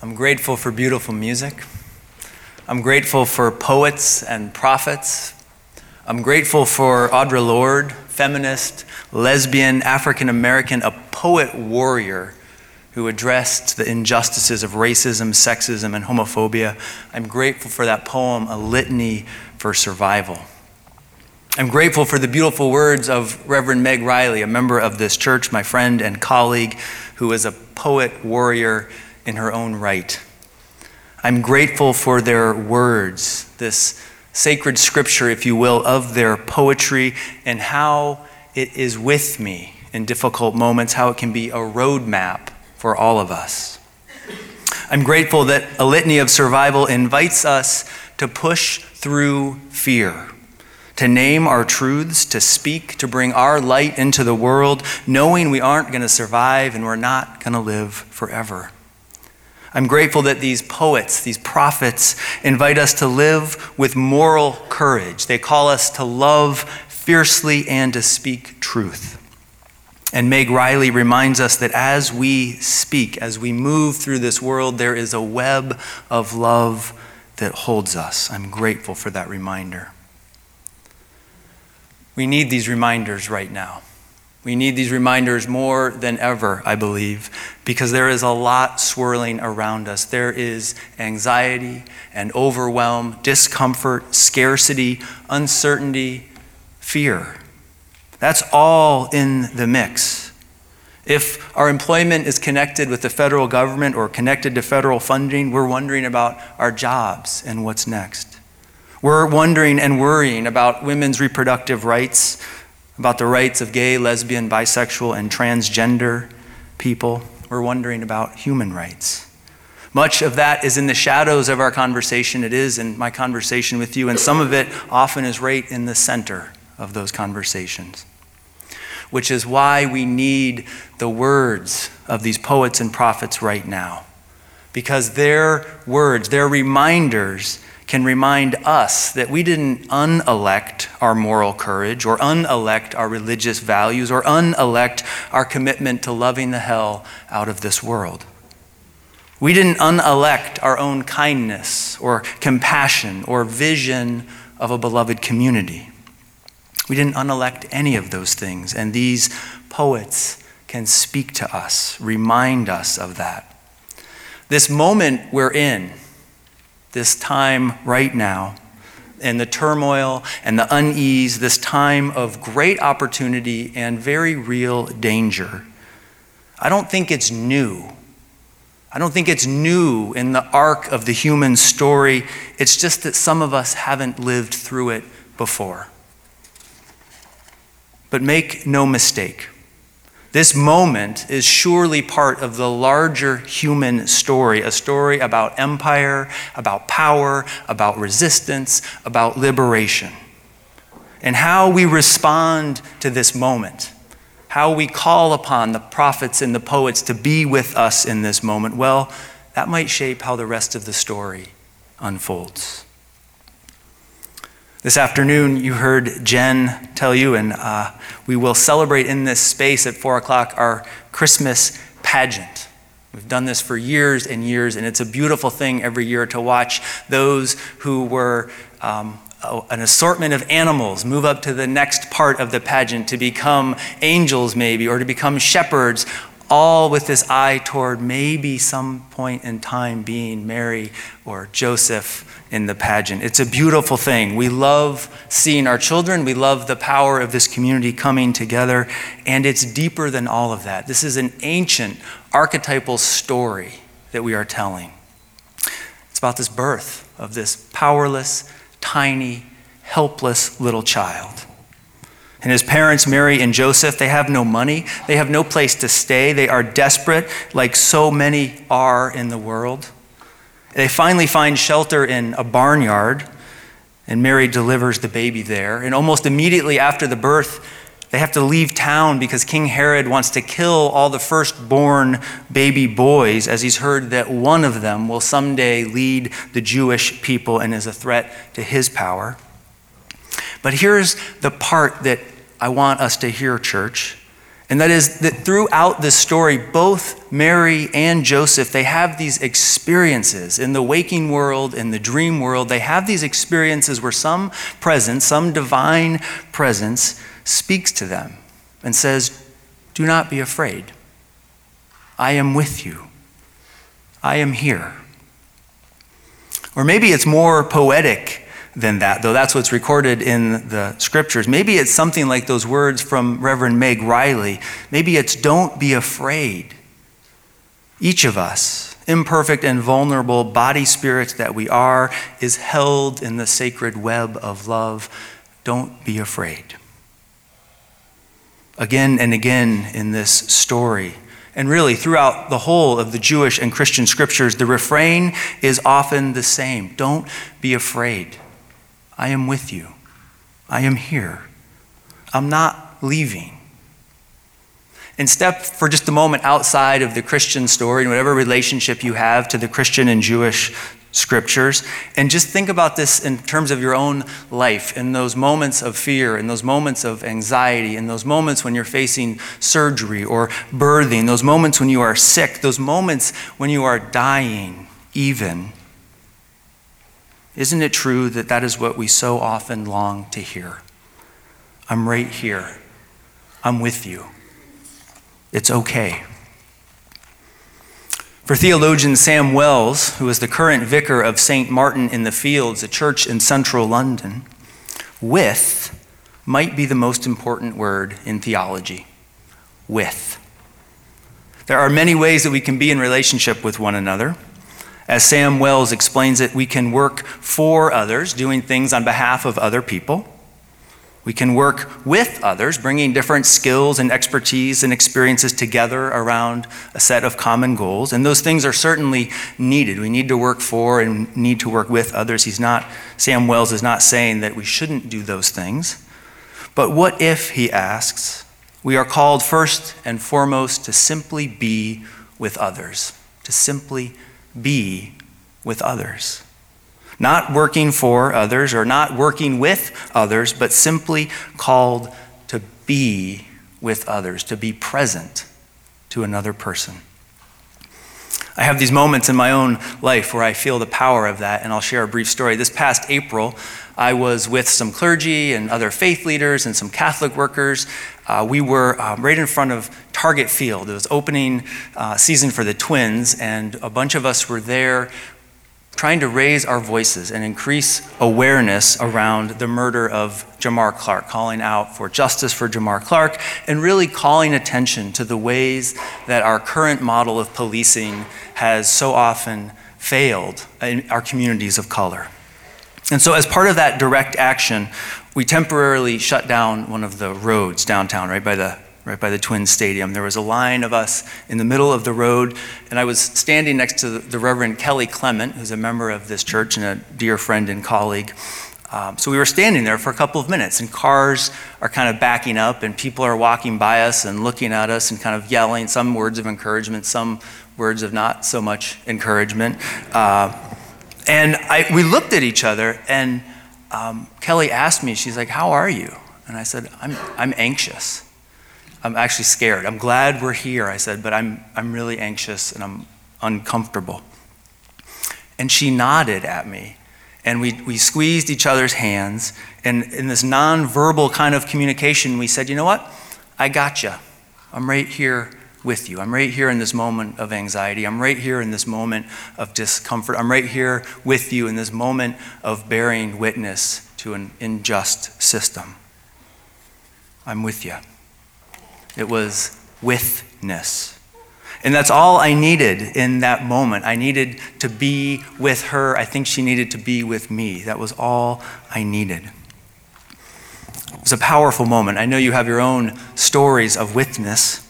I'm grateful for beautiful music. I'm grateful for poets and prophets. I'm grateful for Audre Lorde, feminist, lesbian, African American, a poet warrior who addressed the injustices of racism, sexism, and homophobia. I'm grateful for that poem, A Litany for Survival. I'm grateful for the beautiful words of Reverend Meg Riley, a member of this church, my friend and colleague, who is a poet warrior in her own right. I'm grateful for their words, this sacred scripture, if you will, of their poetry and how it is with me in difficult moments, how it can be a roadmap for all of us. I'm grateful that a litany of survival invites us to push through fear, to name our truths, to speak, to bring our light into the world, knowing we aren't going to survive and we're not going to live forever. I'm grateful that these poets, these prophets, invite us to live with moral courage. They call us to love fiercely and to speak truth. And Meg Riley reminds us that as we speak, as we move through this world, there is a web of love that holds us. I'm grateful for that reminder. We need these reminders right now. We need these reminders more than ever, I believe, because there is a lot swirling around us. There is anxiety and overwhelm, discomfort, scarcity, uncertainty, fear. That's all in the mix. If our employment is connected with the federal government or connected to federal funding, we're wondering about our jobs and what's next. We're wondering and worrying about women's reproductive rights about the rights of gay, lesbian, bisexual, and transgender people. We're wondering about human rights. Much of that is in the shadows of our conversation. It is in my conversation with you, and some of it often is right in the center of those conversations. Which is why we need the words of these poets and prophets right now. Because their words, their reminders, can remind us that we didn't unelect our moral courage or unelect our religious values or unelect our commitment to loving the hell out of this world. We didn't unelect our own kindness or compassion or vision of a beloved community. We didn't unelect any of those things, and these poets can speak to us, remind us of that. This moment we're in, this time right now, and the turmoil and the unease, this time of great opportunity and very real danger. I don't think it's new. I don't think it's new in the arc of the human story. It's just that some of us haven't lived through it before. But make no mistake. This moment is surely part of the larger human story, a story about empire, about power, about resistance, about liberation. And how we respond to this moment, how we call upon the prophets and the poets to be with us in this moment, well, that might shape how the rest of the story unfolds. This afternoon, you heard Jen tell you, and uh, we will celebrate in this space at 4 o'clock our Christmas pageant. We've done this for years and years, and it's a beautiful thing every year to watch those who were um, an assortment of animals move up to the next part of the pageant to become angels, maybe, or to become shepherds, all with this eye toward maybe some point in time being Mary or Joseph in the pageant. It's a beautiful thing. We love seeing our children. We love the power of this community coming together. And it's deeper than all of that. This is an ancient archetypal story that we are telling. It's about this birth of this powerless, tiny, helpless little child. And his parents, Mary and Joseph, they have no money. They have no place to stay. They are desperate, like so many are in the world. They finally find shelter in a barnyard, and Mary delivers the baby there. And almost immediately after the birth, they have to leave town because King Herod wants to kill all the firstborn baby boys, as he's heard that one of them will someday lead the Jewish people and is a threat to his power. But here's the part that I want us to hear, church, And that is that throughout this story, both Mary and Joseph, they have these experiences in the waking world, in the dream world. They have these experiences where some presence, some divine presence, speaks to them and says, Do not be afraid. I am with you. I am here. Or maybe it's more poetic than that, though that's what's recorded in the scriptures. Maybe it's something like those words from Reverend Meg Riley. Maybe it's don't be afraid. Each of us, imperfect and vulnerable body spirit that we are, is held in the sacred web of love. Don't be afraid. Again and again in this story, and really throughout the whole of the Jewish and Christian scriptures, the refrain is often the same Don't be afraid. I am with you. I am here. I'm not leaving. And step for just a moment outside of the Christian story and whatever relationship you have to the Christian and Jewish scriptures, and just think about this in terms of your own life, in those moments of fear, in those moments of anxiety, in those moments when you're facing surgery or birthing, those moments when you are sick, those moments when you are dying, even. Isn't it true that that is what we so often long to hear? I'm right here. I'm with you. It's okay. For theologian Sam Wells, who is the current vicar of St. Martin in the Fields, a church in central London, with might be the most important word in theology. With. There are many ways that we can be in relationship with one another. As Sam Wells explains it, we can work for others, doing things on behalf of other people. We can work with others, bringing different skills and expertise and experiences together around a set of common goals. And those things are certainly needed. We need to work for and need to work with others. He's not, Sam Wells is not saying that we shouldn't do those things. But what if, he asks, we are called first and foremost to simply be with others, to simply be with others. Not working for others or not working with others, but simply called to be with others, to be present to another person. I have these moments in my own life where I feel the power of that, and I'll share a brief story. This past April, I was with some clergy and other faith leaders and some Catholic workers. Uh, we were um, right in front of Target Field. It was opening uh, season for the Twins, and a bunch of us were there trying to raise our voices and increase awareness around the murder of Jamar Clark, calling out for justice for Jamar Clark, and really calling attention to the ways that our current model of policing has so often failed in our communities of color. And so, as part of that direct action, we temporarily shut down one of the roads downtown, right by the right by the Twin Stadium. There was a line of us in the middle of the road, and I was standing next to the Reverend Kelly Clement, who's a member of this church and a dear friend and colleague. Um, so we were standing there for a couple of minutes, and cars are kind of backing up, and people are walking by us and looking at us and kind of yelling some words of encouragement, some words of not so much encouragement. Uh, and I, we looked at each other, and um, Kelly asked me, she's like, How are you? And I said, I'm, I'm anxious. I'm actually scared. I'm glad we're here, I said, but I'm, I'm really anxious and I'm uncomfortable. And she nodded at me, and we, we squeezed each other's hands. And in this nonverbal kind of communication, we said, You know what? I got you. I'm right here with you. I'm right here in this moment of anxiety. I'm right here in this moment of discomfort. I'm right here with you in this moment of bearing witness to an unjust system. I'm with you. It was withness. And that's all I needed in that moment. I needed to be with her. I think she needed to be with me. That was all I needed. It was a powerful moment. I know you have your own stories of withness.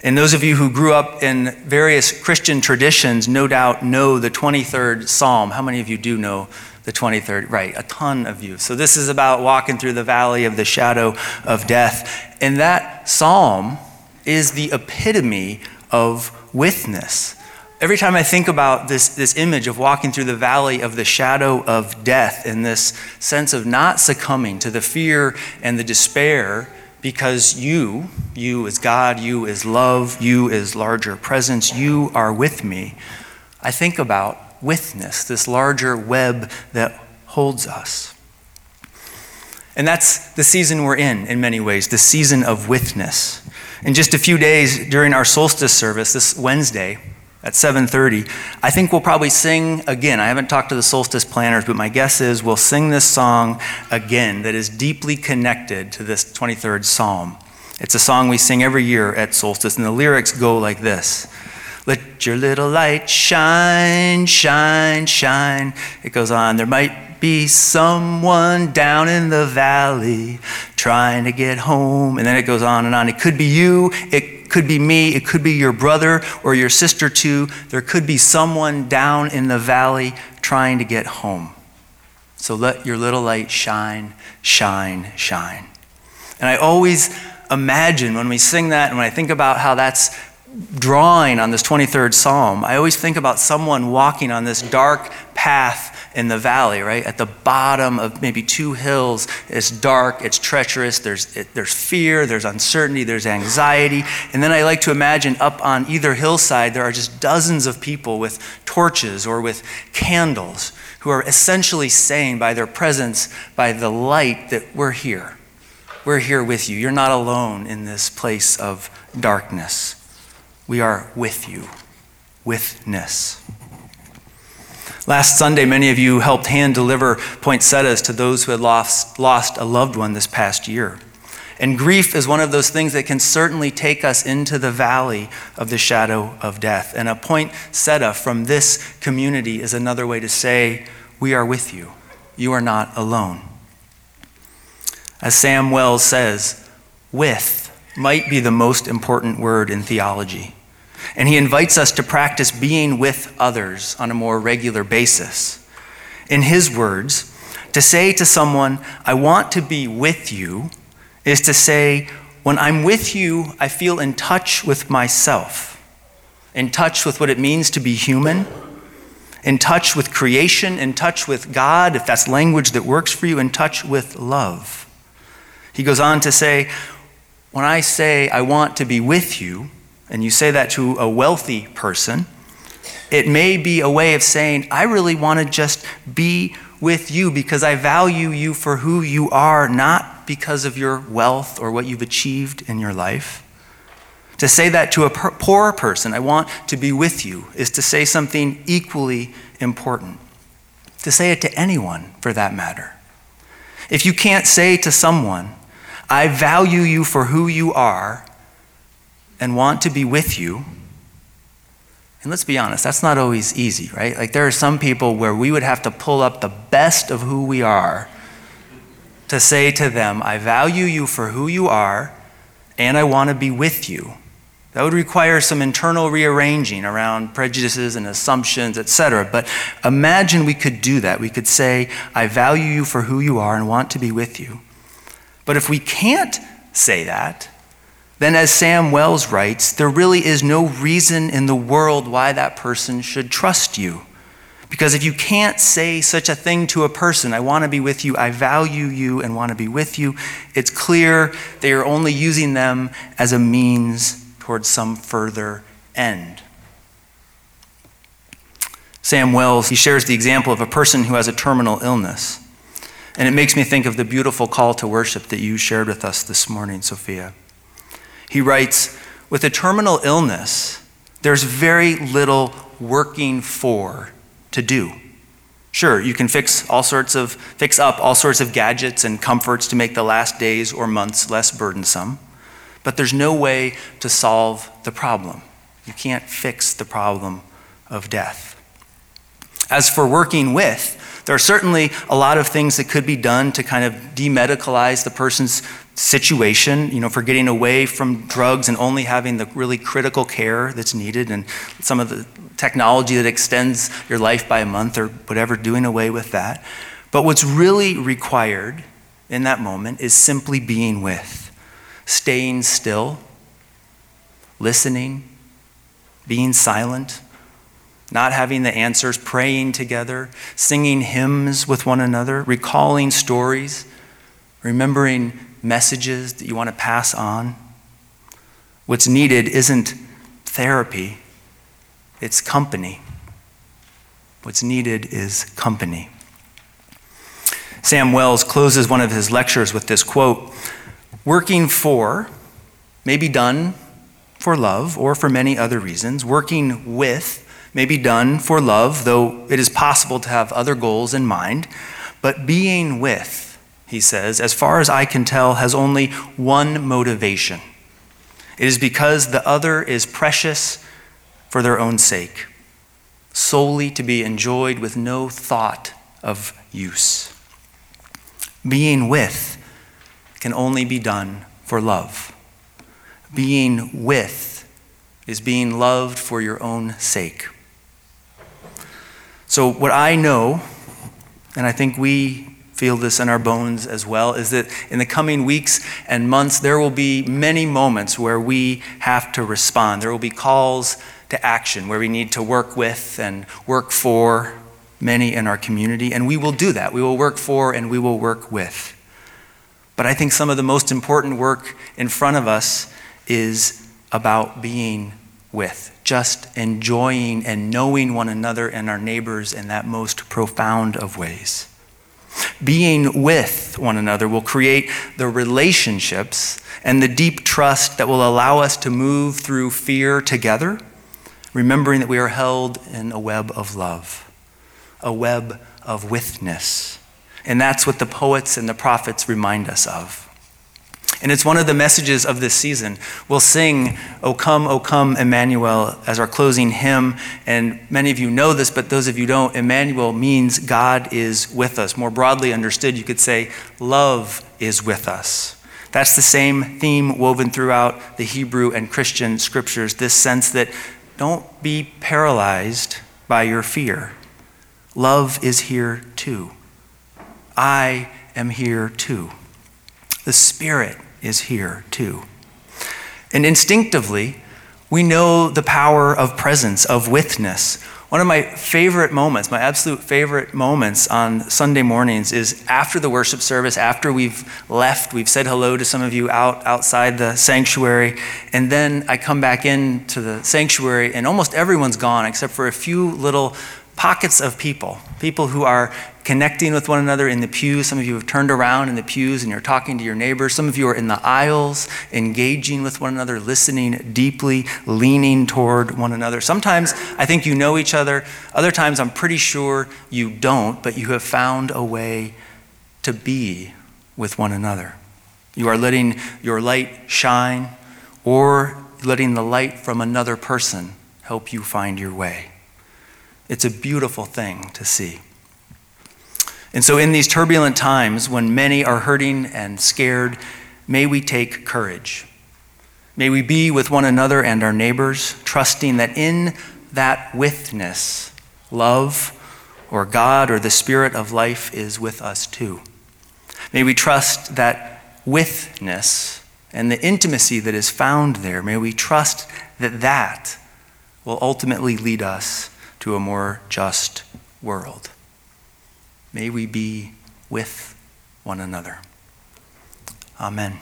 And those of you who grew up in various Christian traditions no doubt know the 23rd Psalm. How many of you do know the 23rd? Right, a ton of you. So this is about walking through the valley of the shadow of death. And that psalm is the epitome of withness. Every time I think about this, this image of walking through the valley of the shadow of death and this sense of not succumbing to the fear and the despair because you, you is God, you is love, you is larger presence, you are with me, I think about withness, this larger web that holds us. And that's the season we're in, in many ways, the season of withness. In just a few days during our solstice service, this Wednesday at 7:30, I think we'll probably sing again. I haven't talked to the solstice planners, but my guess is we'll sing this song again that is deeply connected to this 23rd Psalm. It's a song we sing every year at solstice, and the lyrics go like this. Let your little light shine, shine, shine. It goes on. There might be someone down in the valley trying to get home. And then it goes on and on. It could be you, it could be me, it could be your brother or your sister too. There could be someone down in the valley trying to get home. So let your little light shine, shine, shine. And I always imagine when we sing that and when I think about how that's drawing on this 23rd Psalm, I always think about someone walking on this dark path in the valley, right? At the bottom of maybe two hills. It's dark, it's treacherous, there's, it, there's fear, there's uncertainty, there's anxiety. And then I like to imagine up on either hillside, there are just dozens of people with torches or with candles who are essentially saying by their presence, by the light, that we're here. We're here with you. You're not alone in this place of darkness. We are with you. Withness. Last Sunday, many of you helped hand deliver poinsettias to those who had lost, lost a loved one this past year. And grief is one of those things that can certainly take us into the valley of the shadow of death. And a poinsettia from this community is another way to say, We are with you. You are not alone. As Sam Wells says, with might be the most important word in theology. And he invites us to practice being with others on a more regular basis. In his words, to say to someone, I want to be with you, is to say, when I'm with you, I feel in touch with myself, in touch with what it means to be human, in touch with creation, in touch with God, if that's language that works for you, in touch with love. He goes on to say, When I say I want to be with you, and you say that to a wealthy person, it may be a way of saying, I really want to just be with you because I value you for who you are, not because of your wealth or what you've achieved in your life. To say that to a poor person, I want to be with you, is to say something equally important. To say it to anyone, for that matter. If you can't say to someone, I value you for who you are, and want to be with you. And let's be honest, that's not always easy, right? Like there are some people where we would have to pull up the best of who we are to say to them, I value you for who you are, and I want to be with you. That would require some internal rearranging around prejudices and assumptions, etc. But imagine we could do that. We could say, I value you for who you are and want to be with you. But if we can't say that, then, as Sam Wells writes, there really is no reason in the world why that person should trust you. Because if you can't say such a thing to a person, I want to be with you, I value you, and want to be with you, it's clear they are only using them as a means towards some further end. Sam Wells, he shares the example of a person who has a terminal illness. And it makes me think of the beautiful call to worship that you shared with us this morning, Sophia. He writes, with a terminal illness, there's very little working for to do. Sure, you can fix all sorts of fix up all sorts of gadgets and comforts to make the last days or months less burdensome, but there's no way to solve the problem. You can't fix the problem of death. As for working with, there are certainly a lot of things that could be done to kind of demedicalize the person's situation, you know, for getting away from drugs and only having the really critical care that's needed and some of the technology that extends your life by a month or whatever, doing away with that. But what's really required in that moment is simply being with, staying still, listening, being silent, not having the answers, praying together, singing hymns with one another, recalling stories, remembering messages that you want to pass on. What's needed isn't therapy, it's company. What's needed is company. Sam Wells closes one of his lectures with this quote Working for may be done for love or for many other reasons. Working with may be done for love, though it is possible to have other goals in mind. But being with, he says, as far as I can tell, has only one motivation. It is because the other is precious for their own sake, solely to be enjoyed with no thought of use. Being with can only be done for love. Being with is being loved for your own sake. So, what I know, and I think we feel this in our bones as well, is that in the coming weeks and months, there will be many moments where we have to respond. There will be calls to action where we need to work with and work for many in our community, and we will do that. We will work for and we will work with. But I think some of the most important work in front of us is about being with, just enjoying and knowing one another and our neighbors in that most profound of ways. Being with one another will create the relationships and the deep trust that will allow us to move through fear together, remembering that we are held in a web of love, a web of withness. And that's what the poets and the prophets remind us of. And it's one of the messages of this season. We'll sing, O come, O come, Emmanuel, as our closing hymn. And many of you know this, but those of you don't, Emmanuel means God is with us. More broadly understood, you could say, love is with us. That's the same theme woven throughout the Hebrew and Christian scriptures this sense that don't be paralyzed by your fear. Love is here too. I am here too. The Spirit is here too. And instinctively, we know the power of presence, of withness. One of my favorite moments, my absolute favorite moments on Sunday mornings is after the worship service, after we've left, we've said hello to some of you out outside the sanctuary, and then I come back into the sanctuary and almost everyone's gone except for a few little pockets of people, people who are connecting with one another in the pews. Some of you have turned around in the pews and you're talking to your neighbors. Some of you are in the aisles, engaging with one another, listening deeply, leaning toward one another. Sometimes I think you know each other. Other times I'm pretty sure you don't, but you have found a way to be with one another. You are letting your light shine or letting the light from another person help you find your way. It's a beautiful thing to see. And so, in these turbulent times when many are hurting and scared, may we take courage. May we be with one another and our neighbors, trusting that in that withness, love or God or the Spirit of life is with us too. May we trust that withness and the intimacy that is found there, may we trust that that will ultimately lead us to a more just world. May we be with one another. Amen.